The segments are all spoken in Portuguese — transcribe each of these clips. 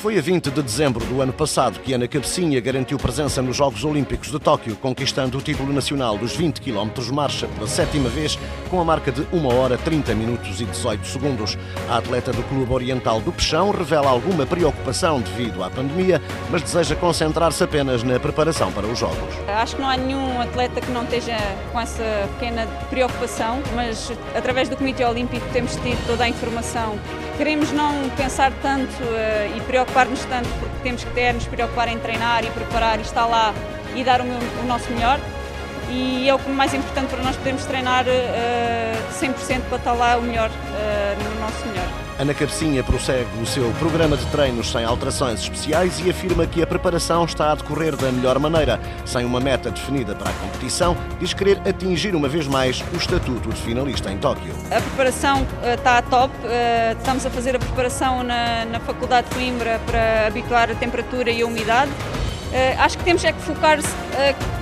Foi a 20 de dezembro do ano passado que Ana Cabecinha garantiu presença nos Jogos Olímpicos de Tóquio, conquistando o título nacional dos 20 km marcha pela sétima vez, com a marca de 1 hora 30 minutos e 18 segundos. A atleta do Clube Oriental do Peixão revela alguma preocupação devido à pandemia, mas deseja concentrar-se apenas na preparação para os Jogos. Acho que não há nenhum atleta que não esteja com essa pequena preocupação, mas através do Comitê Olímpico temos tido toda a informação. Queremos não pensar tanto uh, e preocupar-nos tanto porque temos que ter, nos preocupar em treinar e preparar e estar lá e dar o, meu, o nosso melhor. E é o mais importante para nós podermos treinar uh, 100% para estar lá o melhor, uh, no nosso melhor. Ana Cabecinha prossegue o seu programa de treinos sem alterações especiais e afirma que a preparação está a decorrer da melhor maneira. Sem uma meta definida para a competição, diz querer atingir uma vez mais o estatuto de finalista em Tóquio. A preparação uh, está a top. Uh, estamos a fazer a preparação na, na Faculdade de Coimbra para habituar a temperatura e a umidade. Uh, acho que temos é que focar uh,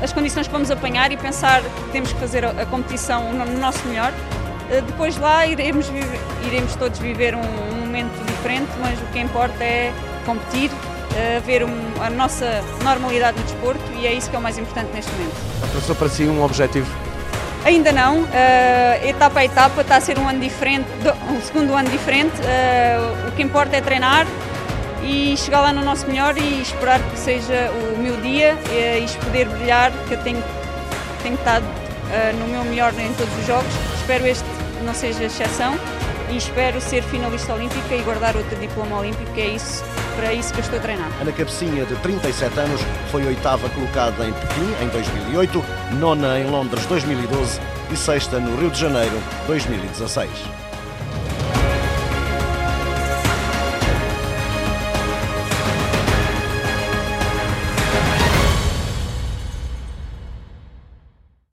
as condições que vamos apanhar e pensar que temos que fazer a, competição no, no, nosso melhor. Uh, depois lá iremos, viver, iremos todos viver um, um, momento diferente, mas o que importa é competir, ver um, a nossa normalidade no desporto e é isso que é o mais importante neste momento. Passou para si um objetivo? Ainda não, etapa a etapa, está a ser um ano diferente, um segundo ano diferente. o que importa é treinar, e chegar lá no nosso melhor e esperar que seja o meu dia e poder brilhar, que eu tenho, tenho estado uh, no meu melhor em todos os jogos. Espero este não seja exceção e espero ser finalista olímpica e guardar outro diploma olímpico, é isso, para isso que eu estou a treinar. Ana Cabecinha, de 37 anos, foi oitava colocada em Pequim em 2008, nona em Londres 2012 e sexta no Rio de Janeiro 2016.